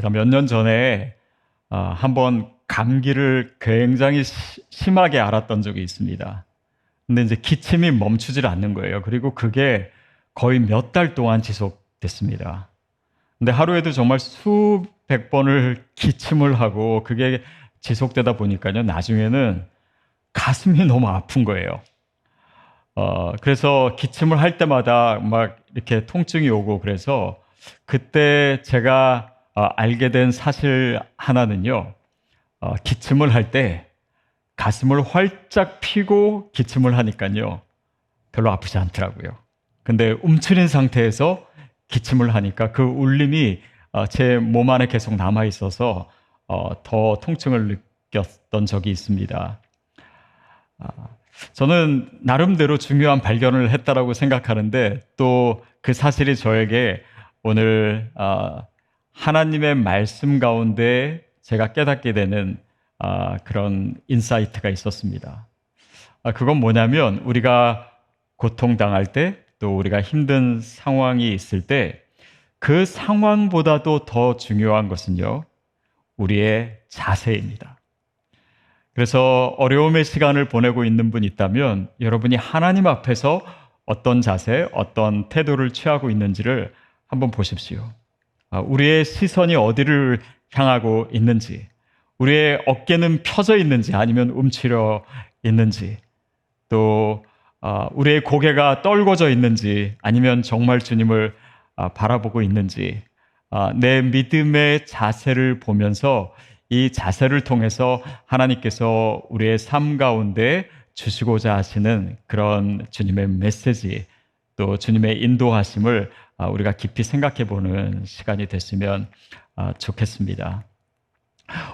제가 몇 년 전에 어, 한번 감기를 굉장히 시- 심하게 앓았던 적이 있습니다. 근데 이제 기침이 멈추질 않는 거예요. 그리고 그게 거의 몇 달 동안 지속됐습니다. 근데 하루에도 정말 수백 번을 기침을 하고 그게 지속되다 보니까요. 나중에는 가슴이 너무 아픈 거예요. 어, 그래서 기침을 할 때마다 막 이렇게 통증이 오고 그래서 그때 제가 어, 알게 된 사실 하나는요. 어, 기침을 할 때 가슴을 활짝 피고 기침을 하니까요. 별로 아프지 않더라고요. 근데 움츠린 상태에서 기침을 하니까 그 울림이 어, 제몸 안에 계속 남아 있어서 어, 더 통증을 느꼈던 적이 있습니다. 아, 저는 나름대로 중요한 발견을 했다라고 생각하는데 또 그 사실이 저에게 오늘 아, 하나님의 말씀 가운데 제가 깨닫게 되는 아, 그런 insight가 있었습니다. 아, 그건 뭐냐면 우리가 고통당할 때 또 우리가 힘든 상황이 있을 때 그 상황보다도 더 중요한 것은요, 우리의 자세입니다. 그래서 어려움의 시간을 보내고 있는 분 있다면 여러분이 하나님 앞에서 어떤 자세, 어떤 태도를 취하고 있는지를 한번 보십시오. 아, 우리의 시선이 어디를 향하고 있는지, 우리의 어깨는 펴져 있는지 아니면 움츠려 있는지, 또 아, 우리의 고개가 떨궈져 있는지 아니면 정말 주님을 아, 바라보고 있는지, 아, 내 믿음의 자세를 보면서 이 자세를 통해서 하나님께서 우리의 삶 가운데 주시고자 하시는 그런 주님의 메시지 또 주님의 인도하심을 아, 우리가 깊이 생각해 보는 시간이 됐으면 아, 좋겠습니다.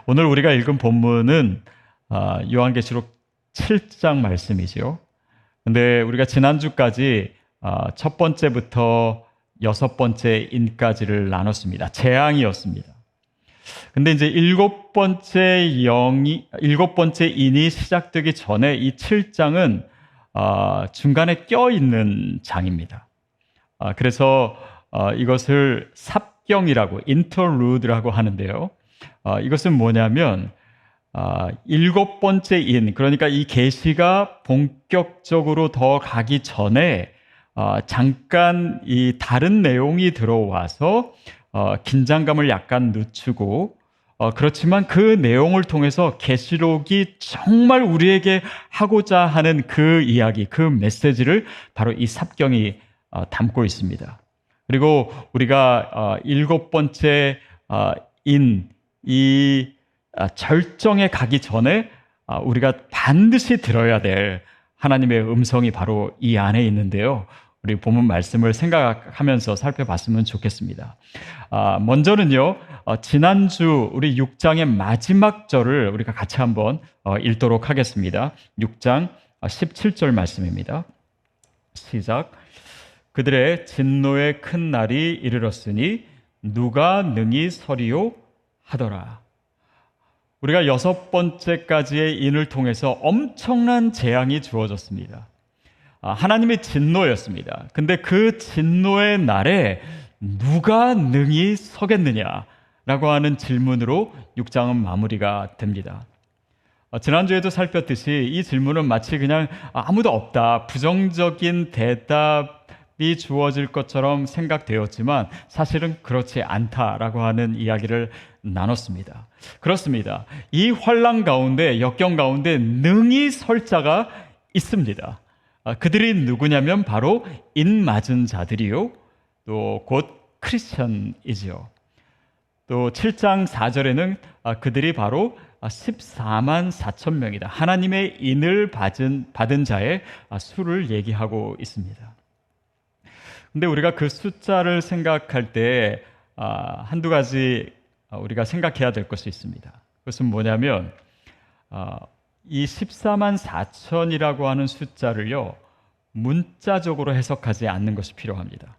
오늘 우리가 읽은 본문은 아, 요한계시록 7장 말씀이지요. 근데 우리가 지난주까지 아, 첫 번째부터 여섯 번째 인까지를 나눴습니다. 재앙이었습니다. 근데 이제 일곱 번째 영이 일곱 번째 인이 시작되기 전에 이 7장은 아, 중간에 껴 있는 장입니다. 아, 그래서 아, 이것을 삽경이라고 인터루드라고 하는데요. 아, 이것은 뭐냐면 아, 일곱 번째 인 그러니까 이 계시가 본격적으로 더 가기 전에 아, 잠깐 이 다른 내용이 들어와서 어, 긴장감을 약간 늦추고 어, 그렇지만 그 내용을 통해서 계시록이 정말 우리에게 하고자 하는 그 이야기, 그 메시지를 바로 이 삽경이 어, 담고 있습니다. 그리고 우리가 어, 일곱 번째 어, 인이 아, 절정에 가기 전에 아, 우리가 반드시 들어야 될 하나님의 음성이 바로 이 안에 있는데요. 우리 본문 말씀을 생각하면서 살펴봤으면 좋겠습니다. 아, 먼저는요, 어, 지난주 우리 6장의 마지막 절을 우리가 같이 한번 어, 읽도록 하겠습니다. 6장 17절 말씀입니다. 시작. 그들의 진노의 큰 날이 이르렀으니 누가 능히 서리요 하더라. 우리가 여섯 번째까지의 인을 통해서 엄청난 재앙이 주어졌습니다. 아, 하나님의 진노였습니다. 근데 그 진노의 날에 누가 능히 서겠느냐라고 하는 질문으로 6장은 마무리가 됩니다. 어, 지난주에도 살폈듯이 이 질문은 마치 그냥 아무도 없다, 부정적인 대답 이 주어질 것처럼 생각되었지만 사실은 그렇지 않다라고 하는 이야기를 나눴습니다. 그렇습니다. 이 환란 가운데, 역경 가운데 능히 설 자가 있습니다. 아, 그들이 누구냐면 바로 인 맞은 자들이요. 또 곧 크리스천이지요. 또 7장 4절에는 아, 그들이 바로 14만 4천 명이다. 하나님의 인을 받은, 받은 자의 아, 수를 얘기하고 있습니다. 근데 우리가 그 숫자를 생각할 때 아, 한두 가지 우리가 생각해야 될 것이 있습니다. 그것은 뭐냐면 이 14만 4천이라고 하는 숫자를요 문자적으로 해석하지 않는 것이 필요합니다.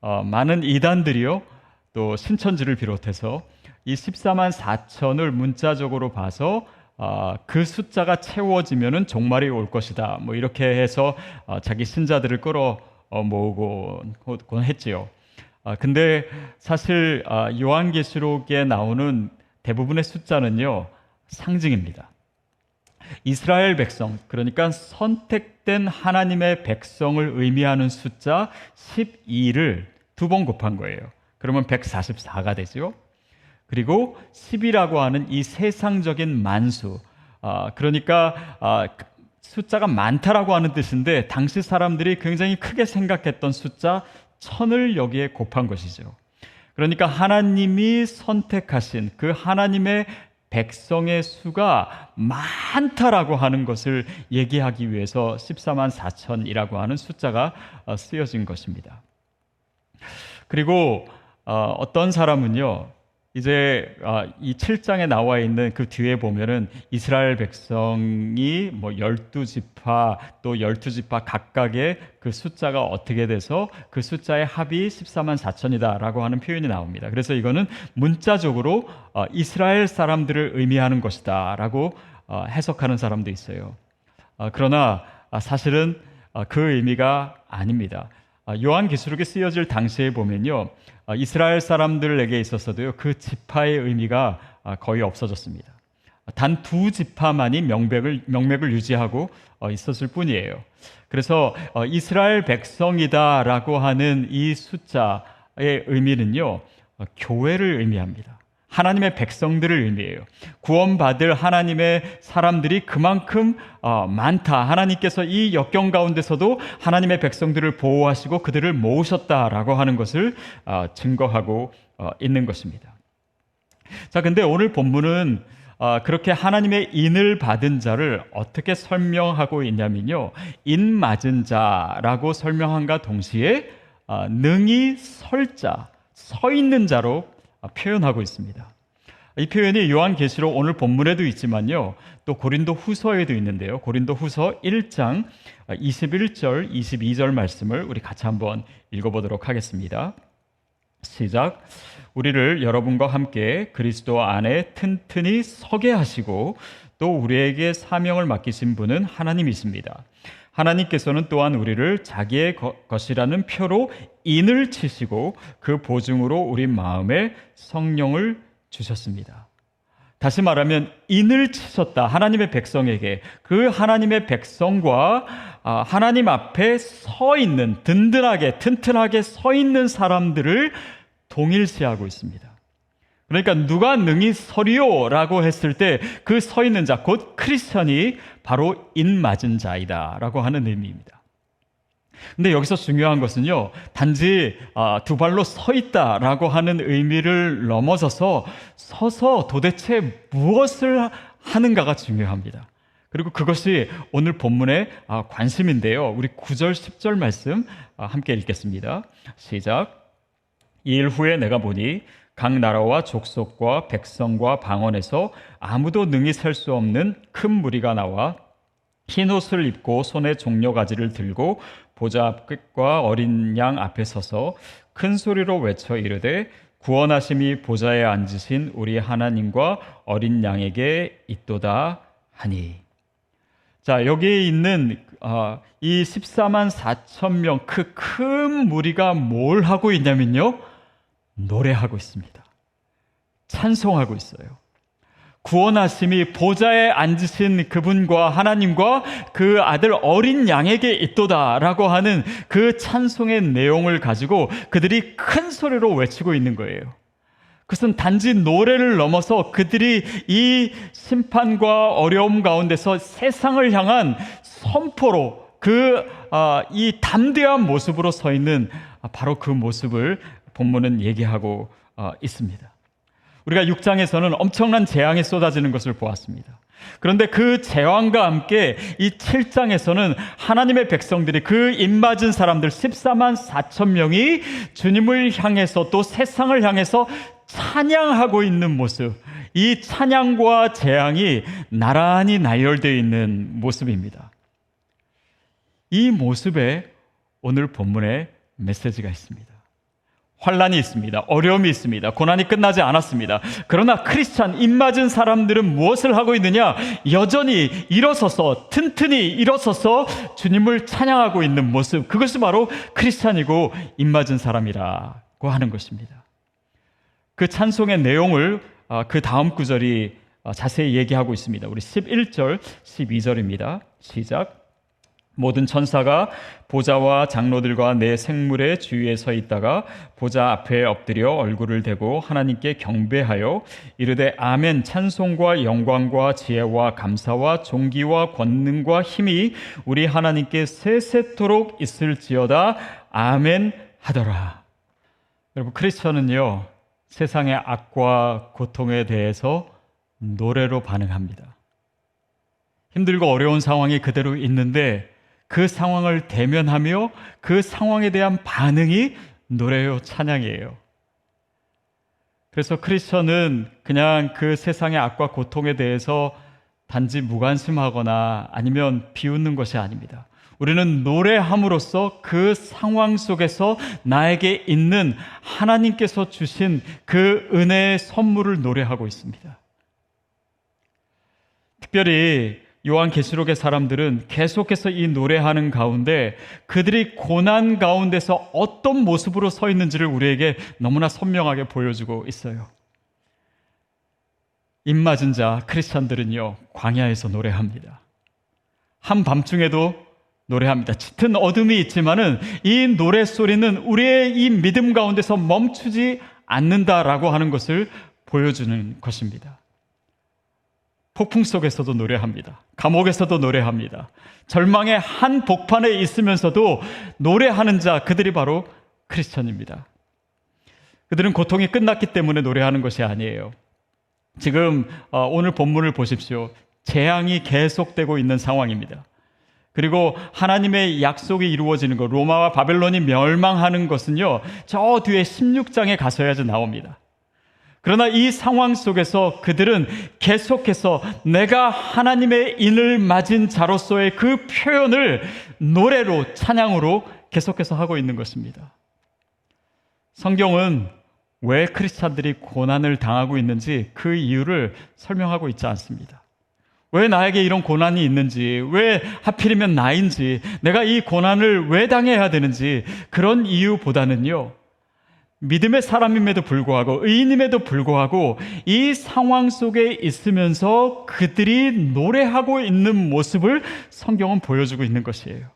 어, 많은 이단들이요 또 신천지를 비롯해서 이 14만 4천을 문자적으로 봐서 어, 그 숫자가 채워지면은 종말이 올 것이다. 뭐 이렇게 해서 어, 자기 신자들을 끌어 모으곤 했지요. 아, 근데 사실 아, 요한계시록에 나오는 대부분의 숫자는요 상징입니다. 이스라엘 백성, 그러니까 선택된 하나님의 백성을 의미하는 숫자 12를 두 번 곱한 거예요. 그러면 144가 되죠. 그리고 10이라고 하는 이 세상적인 만수, 아, 그러니까 아, 숫자가 많다라고 하는 뜻인데 당시 사람들이 굉장히 크게 생각했던 숫자 천을 여기에 곱한 것이죠. 그러니까 하나님이 선택하신 그 하나님의 백성의 수가 많다라고 하는 것을 얘기하기 위해서 14만 4천이라고 하는 숫자가 어, 쓰여진 것입니다. 그리고 어, 어떤 사람은요, 이제 아, 이 7장에 나와 있는 그 뒤에 보면은 이스라엘 백성이 뭐 12지파 또 12지파 각각의 그 숫자가 어떻게 돼서 그 숫자의 합이 14만 4천이다라고 하는 표현이 나옵니다. 그래서 이거는 문자적으로 어, 이스라엘 사람들을 의미하는 것이다라고 어, 해석하는 사람도 있어요. 어, 그러나 아, 사실은 그 의미가 아닙니다. 요한계시록에 쓰여질 당시에 보면요. 아, 이스라엘 사람들에게 있어서도요 그 지파의 의미가 아, 거의 없어졌습니다. 단 두 지파만이 명맥을 명맥을 유지하고 어, 있었을 뿐이에요. 그래서 어, 이스라엘 백성이다라고 하는 이 숫자의 의미는요 어, 교회를 의미합니다. 하나님의 백성들을 의미해요. 구원받을 하나님의 사람들이 그만큼 어, 많다. 하나님께서 이 역경 가운데서도 하나님의 백성들을 보호하시고 그들을 모으셨다라고 하는 것을 어, 증거하고 어, 있는 것입니다. 자, 근데 오늘 본문은 그렇게 하나님의 인을 받은 자를 어떻게 설명하고 있냐면요. 인 맞은 자라고 설명한가 동시에 능히 설 자, 서 있는 자로 아, 표현하고 있습니다. 이 표현이 요한계시록 오늘 본문에도 있지만요. 또 고린도 후서에도 있는데요. 고린도 후서 1장 21절, 22절 말씀을 우리 같이 한번 읽어보도록 하겠습니다. 시작. 우리를 여러분과 함께 그리스도 안에 튼튼히 서게 하시고 또 우리에게 사명을 맡기신 분은 하나님이십니다. 하나님께서는 또한 우리를 자기의 것이라는 표로 인을 치시고 그 보증으로 우리 마음에 성령을 주셨습니다. 다시 말하면 인을 치셨다. 하나님의 백성에게 그 하나님의 백성과 아, 하나님 앞에 서 있는 든든하게 튼튼하게 서 있는 사람들을 동일시하고 있습니다. 그러니까 누가 능히 서리오라고 했을 때 그 서 있는 자, 곧 크리스천이 바로 인 맞은 자이다라고 하는 의미입니다. 근데 여기서 중요한 것은요, 단지 아, 두 발로 서 있다라고 하는 의미를 넘어서서 서서 도대체 무엇을 하는가가 중요합니다. 그리고 그것이 오늘 본문의 아, 관심인데요. 우리 9절, 10절 말씀 아, 함께 읽겠습니다. 시작. 이일 후에 내가 보니 각 나라와 족속과 백성과 방언에서 아무도 능히 셀수 없는 큰 무리가 나와 흰 옷을 입고 손에 종려 가지를 들고 보좌 앞과 어린 양 앞에 서서 큰 소리로 외쳐 이르되 구원하심이 보좌에 앉으신 우리 하나님과 어린 양에게 있도다 하니. 자, 여기에 있는 어, 이 14만 4천 명 그 큰 무리가 뭘 하고 있냐면요. 노래하고 있습니다. 찬송하고 있어요. 구원하심이 보좌에 앉으신 그분과 하나님과 그 아들 어린 양에게 있도다라고 하는 그 찬송의 내용을 가지고 그들이 큰 소리로 외치고 있는 거예요. 그것은 단지 노래를 넘어서 그들이 이 심판과 어려움 가운데서 세상을 향한 선포로 그이 아, 담대한 모습으로 서 있는 바로 그 모습을 본문은 얘기하고 어, 있습니다. 우리가 6장에서는 엄청난 재앙이 쏟아지는 것을 보았습니다. 그런데 그 재앙과 함께 이 7장에서는 하나님의 백성들이 그 입맞은 사람들 14만 4천 명이 주님을 향해서 또 세상을 향해서 찬양하고 있는 모습, 이 찬양과 재앙이 나란히 나열되어 있는 모습입니다. 이 모습에 오늘 본문에 메시지가 있습니다. 환란이 있습니다. 어려움이 있습니다. 고난이 끝나지 않았습니다. 그러나 크리스찬 입맞은 사람들은 무엇을 하고 있느냐? 여전히 일어서서 튼튼히 일어서서 주님을 찬양하고 있는 모습. 그것이 바로 크리스찬이고 입맞은 사람이라고 하는 것입니다. 그 찬송의 내용을 아, 그 다음 구절이 아, 자세히 얘기하고 있습니다. 우리 11절, 12절입니다. 시작. 모든 천사가 보좌와 장로들과 내 생물의 주위에 서 있다가 보좌 앞에 엎드려 얼굴을 대고 하나님께 경배하여 이르되 아멘 찬송과 영광과 지혜와 감사와 존귀와 권능과 힘이 우리 하나님께 세세토록 있을지어다 아멘 하더라. 여러분 크리스천은요 세상의 악과 고통에 대해서 노래로 반응합니다. 힘들고 어려운 상황이 그대로 있는데 그 상황을 대면하며 그 상황에 대한 반응이 노래요, 찬양이에요. 그래서 크리스천은 그냥 그 세상의 악과 고통에 대해서 단지 무관심하거나 아니면 비웃는 것이 아닙니다. 우리는 노래함으로써 그 상황 속에서 나에게 있는 하나님께서 주신 그 은혜의 선물을 노래하고 있습니다. 특별히 요한계시록의 사람들은 계속해서 이 노래하는 가운데 그들이 고난 가운데서 어떤 모습으로 서 있는지를 우리에게 너무나 선명하게 보여주고 있어요. 입맞은 자 크리스천들은요 광야에서 노래합니다. 한밤중에도 노래합니다. 짙은 어둠이 있지만은 이 노래 소리는 우리의 이 믿음 가운데서 멈추지 않는다라고 하는 것을 보여주는 것입니다. 폭풍 속에서도 노래합니다. 감옥에서도 노래합니다. 절망의 한 복판에 있으면서도 노래하는 자, 그들이 바로 크리스천입니다. 그들은 고통이 끝났기 때문에 노래하는 것이 아니에요. 지금 어, 오늘 본문을 보십시오. 재앙이 계속되고 있는 상황입니다. 그리고 하나님의 약속이 이루어지는 것, 로마와 바벨론이 멸망하는 것은요, 저 뒤에 16장에 가서야지 나옵니다. 그러나 이 상황 속에서 그들은 계속해서 내가 하나님의 인을 맞은 자로서의 그 표현을 노래로, 찬양으로 계속해서 하고 있는 것입니다. 성경은 왜 크리스찬들이 고난을 당하고 있는지 그 이유를 설명하고 있지 않습니다. 왜 나에게 이런 고난이 있는지, 왜 하필이면 나인지, 내가 이 고난을 왜 당해야 되는지 그런 이유보다는요, 믿음의 사람임에도 불구하고 의인임에도 불구하고 이 상황 속에 있으면서 그들이 노래하고 있는 모습을 성경은 보여주고 있는 것이에요.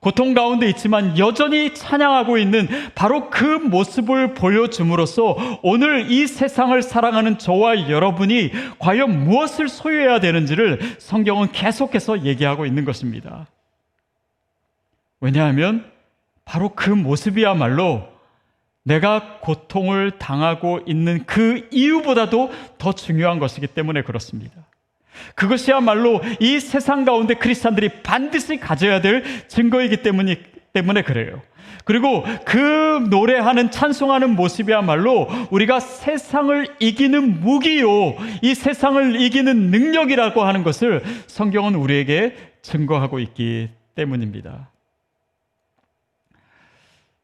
고통 가운데 있지만 여전히 찬양하고 있는 바로 그 모습을 보여줌으로써 오늘 이 세상을 사랑하는 저와 여러분이 과연 무엇을 소유해야 되는지를 성경은 계속해서 얘기하고 있는 것입니다. 왜냐하면 바로 그 모습이야말로 내가 고통을 당하고 있는 그 이유보다도 더 중요한 것이기 때문에 그렇습니다. 그것이야말로 이 세상 가운데 크리스찬들이 반드시 가져야 될 증거이기 때문이, 때문에 그래요. 그리고 그 노래하는 찬송하는 모습이야말로 우리가 세상을 이기는 무기요, 이 세상을 이기는 능력이라고 하는 것을 성경은 우리에게 증거하고 있기 때문입니다.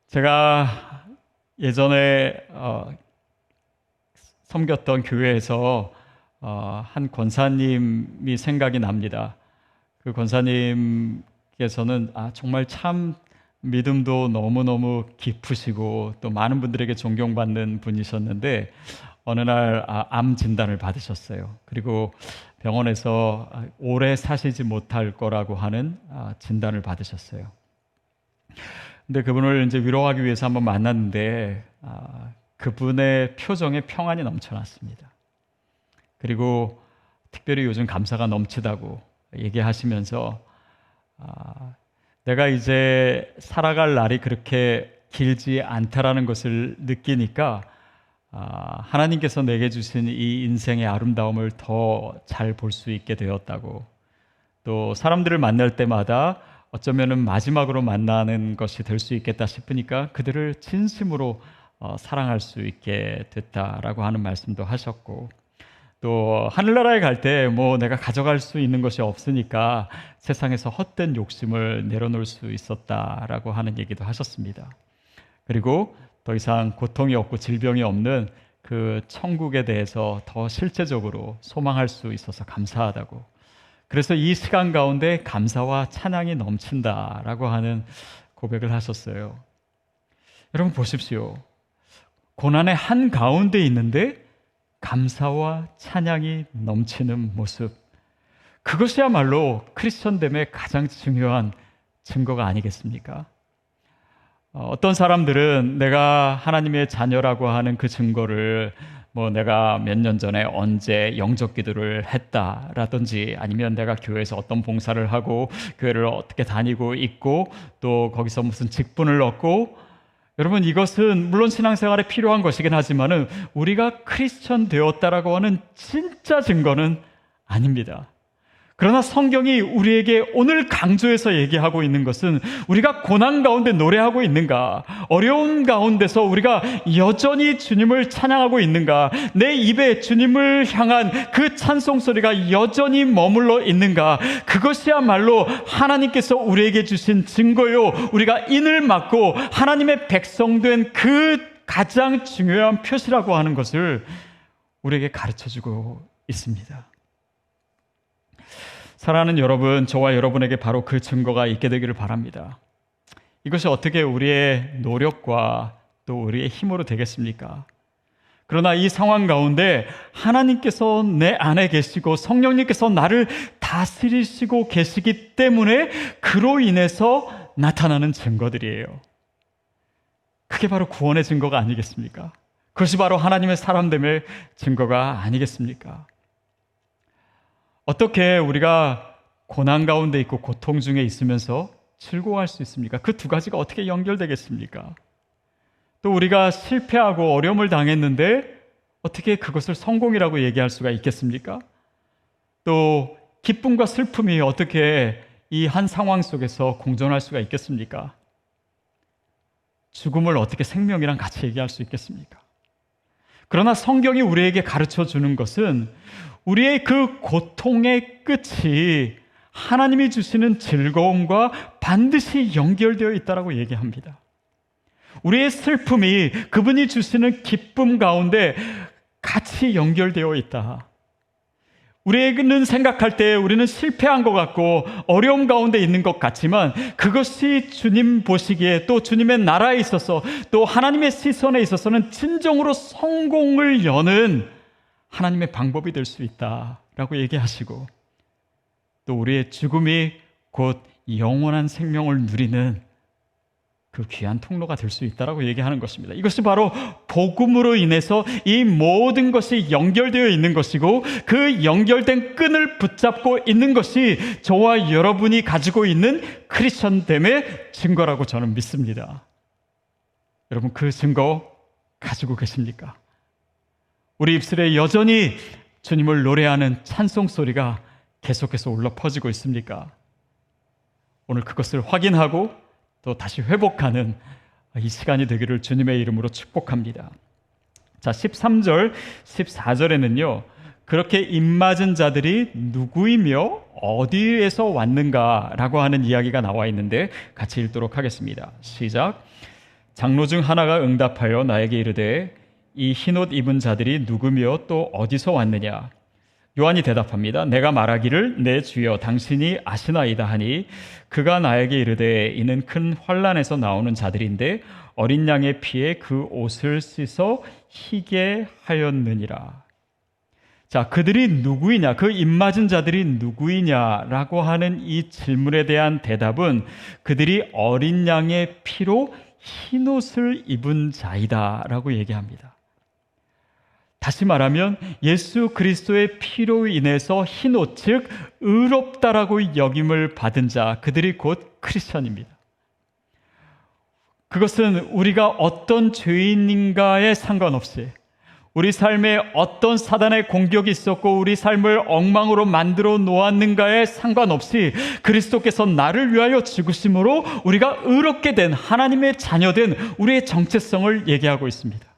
제가 예전에 어, 섬겼던 교회에서 어, 한 권사님이 생각이 납니다. 그 권사님께서는 아, 정말 참 믿음도 너무너무 깊으시고 또 많은 분들에게 존경받는 분이셨는데 어느 날암 아, 진단을 받으셨어요. 그리고 병원에서 오래 사시지 못할 거라고 하는 아, 진단을 받으셨어요. 근데 그분을 이제 위로하기 위해서 한번 만났는데 아, 그분의 표정에 평안이 넘쳐났습니다. 그리고 특별히 요즘 감사가 넘치다고 얘기하시면서 아, 내가 이제 살아갈 날이 그렇게 길지 않다라는 것을 느끼니까 아, 하나님께서 내게 주신 이 인생의 아름다움을 더 잘 볼 수 있게 되었다고 또 사람들을 만날 때마다 어쩌면은 마지막으로 만나는 것이 될 수 있겠다 싶으니까 그들을 진심으로 어, 사랑할 수 있게 됐다라고 하는 말씀도 하셨고 또 하늘나라에 갈 때 뭐 내가 가져갈 수 있는 것이 없으니까 세상에서 헛된 욕심을 내려놓을 수 있었다라고 하는 얘기도 하셨습니다. 그리고 더 이상 고통이 없고 질병이 없는 그 천국에 대해서 더 실제적으로 소망할 수 있어서 감사하다고 그래서 이 시간 가운데 감사와 찬양이 넘친다라고 하는 고백을 하셨어요. 여러분 보십시오. 고난의 한 가운데 있는데 감사와 찬양이 넘치는 모습. 그것이야말로 크리스천됨의 가장 중요한 증거가 아니겠습니까? 어, 어떤 사람들은 내가 하나님의 자녀라고 하는 그 증거를 뭐 내가 몇 년 전에 언제 영적 기도를 했다라든지 아니면 내가 교회에서 어떤 봉사를 하고 교회를 어떻게 다니고 있고 또 거기서 무슨 직분을 얻고 여러분 이것은 물론 신앙생활에 필요한 것이긴 하지만은 우리가 크리스천 되었다라고 하는 진짜 증거는 아닙니다. 그러나 성경이 우리에게 오늘 강조해서 얘기하고 있는 것은 우리가 고난 가운데 노래하고 있는가, 어려운 가운데서 우리가 여전히 주님을 찬양하고 있는가, 내 입에 주님을 향한 그 찬송 소리가 여전히 머물러 있는가, 그것이야말로 하나님께서 우리에게 주신 증거요, 우리가 인을 맞고 하나님의 백성된 그 가장 중요한 표시라고 하는 것을 우리에게 가르쳐 주고 있습니다. 사랑하는 여러분, 저와 여러분에게 바로 그 증거가 있게 되기를 바랍니다. 이것이 어떻게 우리의 노력과 또 우리의 힘으로 되겠습니까? 그러나 이 상황 가운데 하나님께서 내 안에 계시고 성령님께서 나를 다스리시고 계시기 때문에 그로 인해서 나타나는 증거들이에요. 그게 바로 구원의 증거가 아니겠습니까? 그것이 바로 하나님의 사람됨의 증거가 아니겠습니까? 어떻게 우리가 고난 가운데 있고 고통 중에 있으면서 즐거워할 수 있습니까? 그 두 가지가 어떻게 연결되겠습니까? 또 우리가 실패하고 어려움을 당했는데 어떻게 그것을 성공이라고 얘기할 수가 있겠습니까? 또 기쁨과 슬픔이 어떻게 이 한 상황 속에서 공존할 수가 있겠습니까? 죽음을 어떻게 생명이랑 같이 얘기할 수 있겠습니까? 그러나 성경이 우리에게 가르쳐 주는 것은 우리의 그 고통의 끝이 하나님이 주시는 즐거움과 반드시 연결되어 있다라고 얘기합니다. 우리의 슬픔이 그분이 주시는 기쁨 가운데 같이 연결되어 있다. 우리는 생각할 때 우리는 실패한 것 같고 어려움 가운데 있는 것 같지만 그것이 주님 보시기에 또 주님의 나라에 있어서 또 하나님의 시선에 있어서는 진정으로 성공을 여는 하나님의 방법이 될 수 있다라고 얘기하시고 또 우리의 죽음이 곧 영원한 생명을 누리는 그 귀한 통로가 될 수 있다라고 얘기하는 것입니다. 이것이 바로 복음으로 인해서 이 모든 것이 연결되어 있는 것이고 그 연결된 끈을 붙잡고 있는 것이 저와 여러분이 가지고 있는 크리스천됨의 증거라고 저는 믿습니다. 여러분 그 증거 가지고 계십니까? 우리 입술에 여전히 주님을 노래하는 찬송 소리가 계속해서 올라 퍼지고 있습니까? 오늘 그것을 확인하고 또 다시 회복하는 이 시간이 되기를 주님의 이름으로 축복합니다. 자, 13절, 14절에는요, 그렇게 입맞은 자들이 누구이며 어디에서 왔는가라고 하는 이야기가 나와 있는데 같이 읽도록 하겠습니다. 시작. 장로 중 하나가 응답하여 나에게 이르되 이 흰옷 입은 자들이 누구며 또 어디서 왔느냐? 요한이 대답합니다. 내가 말하기를 내 주여 당신이 아시나이다 하니 그가 나에게 이르되 이는 큰 환란에서 나오는 자들인데 어린 양의 피에 그 옷을 씻어 희게 하였느니라. 자, 그들이 누구이냐? 그 입맞은 자들이 누구이냐라고 하는 이 질문에 대한 대답은 그들이 어린 양의 피로 흰 옷을 입은 자이다라고 얘기합니다. 다시 말하면 예수 그리스도의 피로 인해서 흰옷 즉 의롭다라고 여김을 받은 자 그들이 곧 크리스천입니다. 그것은 우리가 어떤 죄인인가에 상관없이 우리 삶에 어떤 사단의 공격이 있었고 우리 삶을 엉망으로 만들어 놓았는가에 상관없이 그리스도께서 나를 위하여 죽으심으로 우리가 의롭게 된 하나님의 자녀된 우리의 정체성을 얘기하고 있습니다.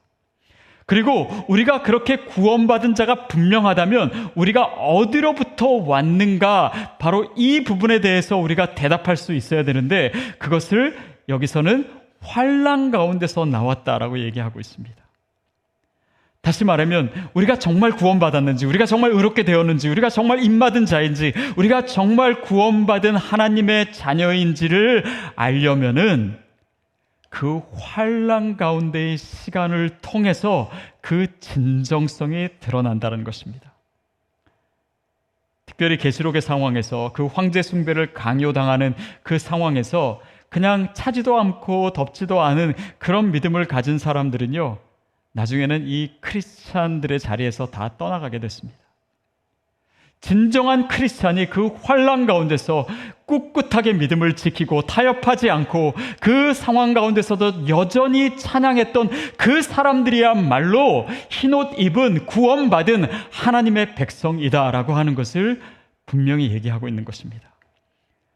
그리고 우리가 그렇게 구원받은 자가 분명하다면 우리가 어디로부터 왔는가 바로 이 부분에 대해서 우리가 대답할 수 있어야 되는데 그것을 여기서는 환란 가운데서 나왔다라고 얘기하고 있습니다. 다시 말하면 우리가 정말 구원받았는지 우리가 정말 의롭게 되었는지 우리가 정말 입맞은 자인지 우리가 정말 구원받은 하나님의 자녀인지를 알려면은 그 환란 가운데의 시간을 통해서 그 진정성이 드러난다는 것입니다. 특별히 계시록의 상황에서 그 황제 숭배를 강요당하는 그 상황에서 그냥 차지도 않고 덥지도 않은 그런 믿음을 가진 사람들은요. 나중에는 이 크리스찬들의 자리에서 다 떠나가게 됐습니다. 진정한 크리스찬이 그 환란 가운데서 꿋꿋하게 믿음을 지키고 타협하지 않고 그 상황 가운데서도 여전히 찬양했던 그 사람들이야말로 흰옷 입은 구원받은 하나님의 백성이다라고 하는 것을 분명히 얘기하고 있는 것입니다.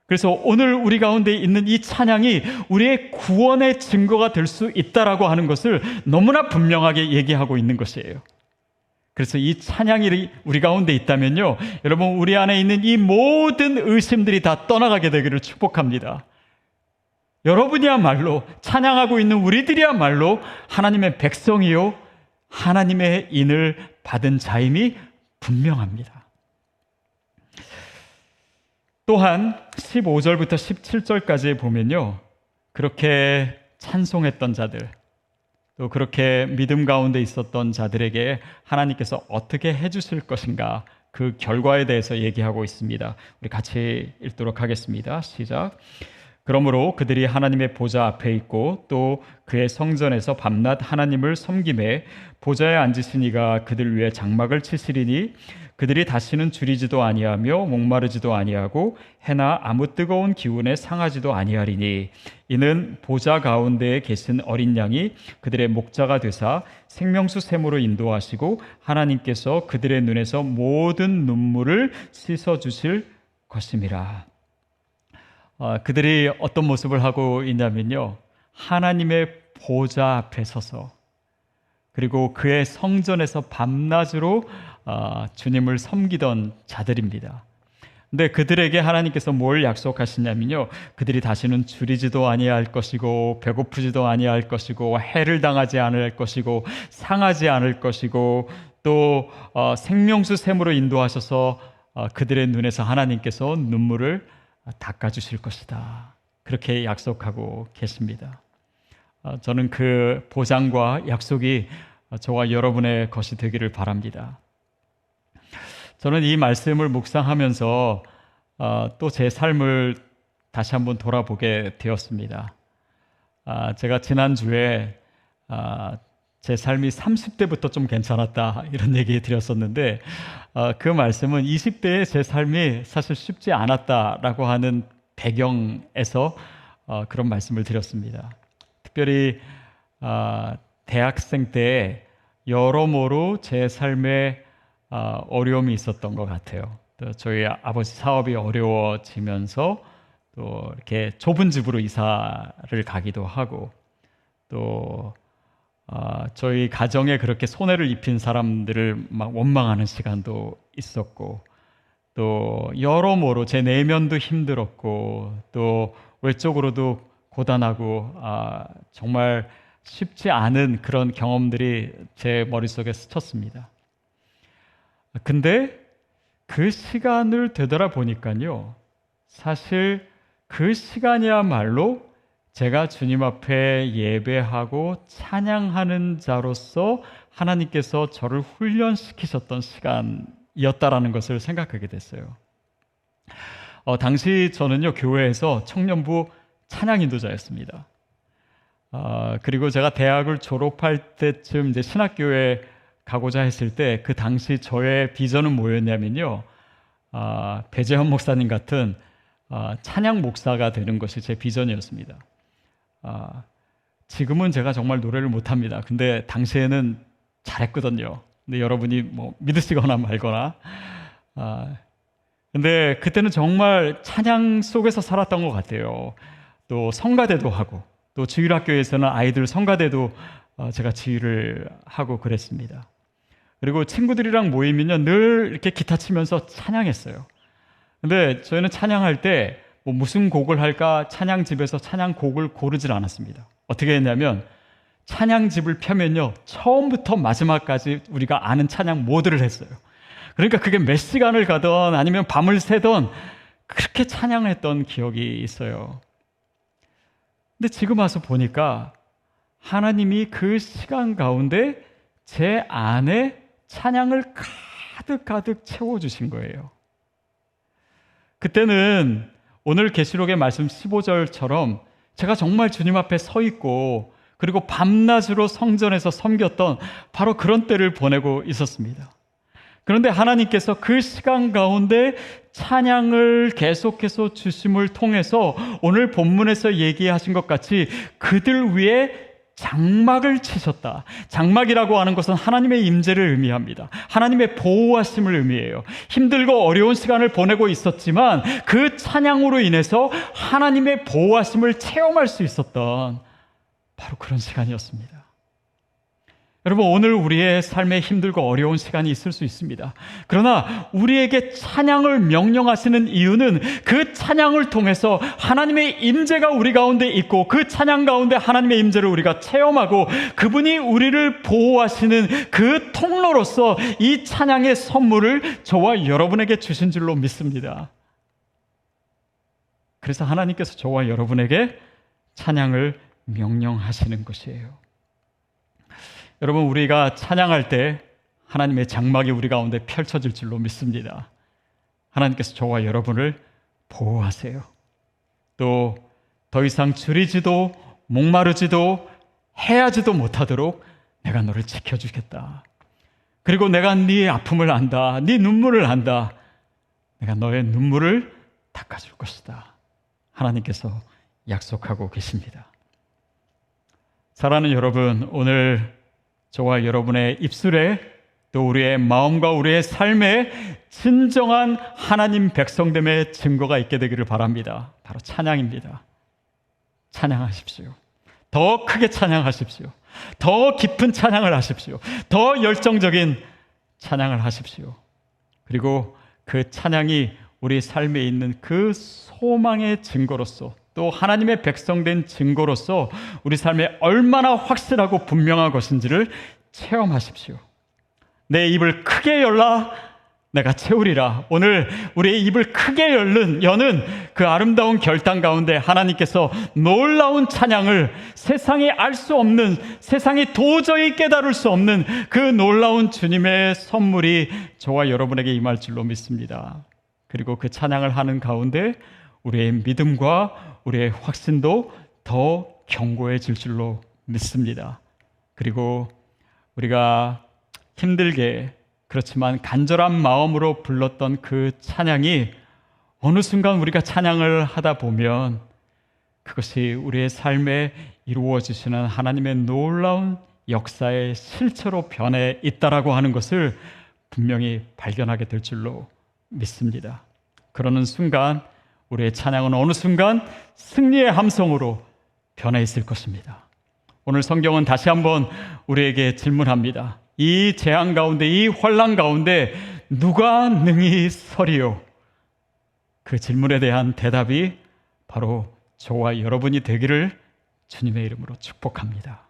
그래서 오늘 우리 가운데 있는 이 찬양이 우리의 구원의 증거가 될 수 있다라고 하는 것을 너무나 분명하게 얘기하고 있는 것이에요. 그래서 이 찬양이 우리 가운데 있다면요. 여러분, 우리 안에 있는 이 모든 의심들이 다 떠나가게 되기를 축복합니다. 여러분이야말로 찬양하고 있는 우리들이야말로 하나님의 백성이요. 하나님의 인을 받은 자임이 분명합니다. 또한 15절부터 17절까지 보면요. 그렇게 찬송했던 자들, 또 그렇게 믿음 가운데 있었던 자들에게 하나님께서 어떻게 해주실 것인가 그 결과에 대해서 얘기하고 있습니다. 우리 같이 읽도록 하겠습니다. 시작. 그러므로 그들이 하나님의 보좌 앞에 있고 또 그의 성전에서 밤낮 하나님을 섬김에 보좌에 앉으시니가 그들 위에 장막을 치시리니 그들이 다시는 줄이지도 아니하며 목마르지도 아니하고 해나 아무 뜨거운 기운에 상하지도 아니하리니 이는 보좌 가운데에 계신 어린 양이 그들의 목자가 되사 생명수 샘으로 인도하시고 하나님께서 그들의 눈에서 모든 눈물을 씻어 주실 것임이라. 어, 그들이 어떤 모습을 하고 있냐면요. 하나님의 보좌 앞에 서서 그리고 그의 성전에서 밤낮으로 어, 주님을 섬기던 자들입니다. 근데 그들에게 하나님께서 뭘 약속하시냐면요. 그들이 다시는 줄이지도 아니할 것이고 배고프지도 아니할 것이고 해를 당하지 않을 것이고 상하지 않을 것이고 또 어, 생명수 샘으로 인도하셔서 어, 그들의 눈에서 하나님께서 눈물을 닦아 주실 것이다. 그렇게 약속하고 계십니다. 저는 그 보장과 약속이 저와 여러분의 것이 되기를 바랍니다. 저는 이 말씀을 묵상하면서 어, 또제 삶을 다시 한번 돌아보게 되었습니다. 아, 제가 지난주에 아, 제 삶이 30대부터 좀 괜찮았다 이런 얘기 드렸었는데 어, 그 말씀은 20대의 제 삶이 사실 쉽지 않았다라고 하는 배경에서 어, 그런 말씀을 드렸습니다. 특별히 아, 대학생 때 여러모로 제 삶에 아, 어려움이 있었던 것 같아요. 또 저희 아버지 사업이 어려워지면서 또 이렇게 좁은 집으로 이사를 가기도 하고 또 어, 저희 가정에 그렇게 손해를 입힌 사람들을 막 원망하는 시간도 있었고 또 여러모로 제 내면도 힘들었고 또 외적으로도 고단하고 아, 정말 쉽지 않은 그런 경험들이 제 머릿속에 스쳤습니다. 근데 그 시간을 되돌아보니까요. 사실 그 시간이야말로 제가 주님 앞에 예배하고 찬양하는 자로서 하나님께서 저를 훈련시키셨던 시간이었다라는 것을 생각하게 됐어요. 어, 당시 저는요, 교회에서 청년부 찬양 인도자였습니다. 어, 그리고 제가 대학을 졸업할 때쯤 이제 신학교에 가고자 했을 때 그 당시 저의 비전은 뭐였냐면요. 어, 배재현 목사님 같은 어, 찬양 목사가 되는 것이 제 비전이었습니다. 어, 지금은 제가 정말 노래를 못합니다. 근데 당시에는 잘했거든요. 근데 여러분이 뭐 믿으시거나 말거나. 아, 근데 그때는 정말 찬양 속에서 살았던 것 같아요. 또 성가대도 하고, 또 주일학교에서는 아이들 성가대도 어, 제가 지휘를 하고 그랬습니다. 그리고 친구들이랑 모이면요, 늘 이렇게 기타 치면서 찬양했어요. 근데 저희는 찬양할 때 뭐 무슨 곡을 할까 찬양집에서 찬양곡을 고르질 않았습니다. 어떻게 했냐면 찬양집을 펴면요, 처음부터 마지막까지 우리가 아는 찬양 모두를 했어요. 그러니까 그게 몇 시간을 가던 아니면 밤을 새던 그렇게 찬양을 했던 기억이 있어요. 근데 지금 와서 보니까 하나님이 그 시간 가운데 제 안에 찬양을 가득가득 채워주신 거예요. 그때는 오늘 계시록의 말씀 15절처럼 제가 정말 주님 앞에 서 있고 그리고 밤낮으로 성전에서 섬겼던 바로 그런 때를 보내고 있었습니다. 그런데 하나님께서 그 시간 가운데 찬양을 계속해서 주심을 통해서 오늘 본문에서 얘기하신 것 같이 그들 위에 장막을 치셨다. 장막이라고 하는 것은 하나님의 임재를 의미합니다. 하나님의 보호하심을 의미해요. 힘들고 어려운 시간을 보내고 있었지만 그 찬양으로 인해서 하나님의 보호하심을 체험할 수 있었던 바로 그런 시간이었습니다. 여러분, 오늘 우리의 삶에 힘들고 어려운 시간이 있을 수 있습니다. 그러나 우리에게 찬양을 명령하시는 이유는 그 찬양을 통해서 하나님의 임재가 우리 가운데 있고 그 찬양 가운데 하나님의 임재를 우리가 체험하고 그분이 우리를 보호하시는 그 통로로서 이 찬양의 선물을 저와 여러분에게 주신 줄로 믿습니다. 그래서 하나님께서 저와 여러분에게 찬양을 명령하시는 것이에요. 여러분 우리가 찬양할 때 하나님의 장막이 우리 가운데 펼쳐질 줄로 믿습니다. 하나님께서 저와 여러분을 보호하세요. 또 더 이상 줄이지도 목마르지도 해야지도 못하도록 내가 너를 지켜주겠다. 그리고 내가 네 아픔을 안다. 네 눈물을 안다. 내가 너의 눈물을 닦아줄 것이다. 하나님께서 약속하고 계십니다. 사랑하는 여러분, 오늘 저와 여러분의 입술에 또 우리의 마음과 우리의 삶에 진정한 하나님 백성됨의 증거가 있게 되기를 바랍니다. 바로 찬양입니다. 찬양하십시오. 더 크게 찬양하십시오. 더 깊은 찬양을 하십시오. 더 열정적인 찬양을 하십시오. 그리고 그 찬양이 우리 삶에 있는 그 소망의 증거로서 또 하나님의 백성된 증거로서 우리 삶에 얼마나 확실하고 분명한 것인지를 체험하십시오. 내 입을 크게 열라 내가 채우리라. 오늘 우리의 입을 크게 열는 여는 그 아름다운 결단 가운데 하나님께서 놀라운 찬양을 세상에 알 수 없는 세상이 도저히 깨달을 수 없는 그 놀라운 주님의 선물이 저와 여러분에게 임할 줄로 믿습니다. 그리고 그 찬양을 하는 가운데 우리의 믿음과 우리의 확신도 더 견고해질 줄로 믿습니다. 그리고 우리가 힘들게 그렇지만 간절한 마음으로 불렀던 그 찬양이 어느 순간 우리가 찬양을 하다 보면 그것이 우리의 삶에 이루어지시는 하나님의 놀라운 역사의 실체로 변해 있다라고 하는 것을 분명히 발견하게 될 줄로 믿습니다. 그러는 순간 우리의 찬양은 어느 순간 승리의 함성으로 변해 있을 것입니다. 오늘 성경은 다시 한번 우리에게 질문합니다. 이 재앙 가운데, 이 환란 가운데 누가 능히 서리요? 그 질문에 대한 대답이 바로 저와 여러분이 되기를 주님의 이름으로 축복합니다.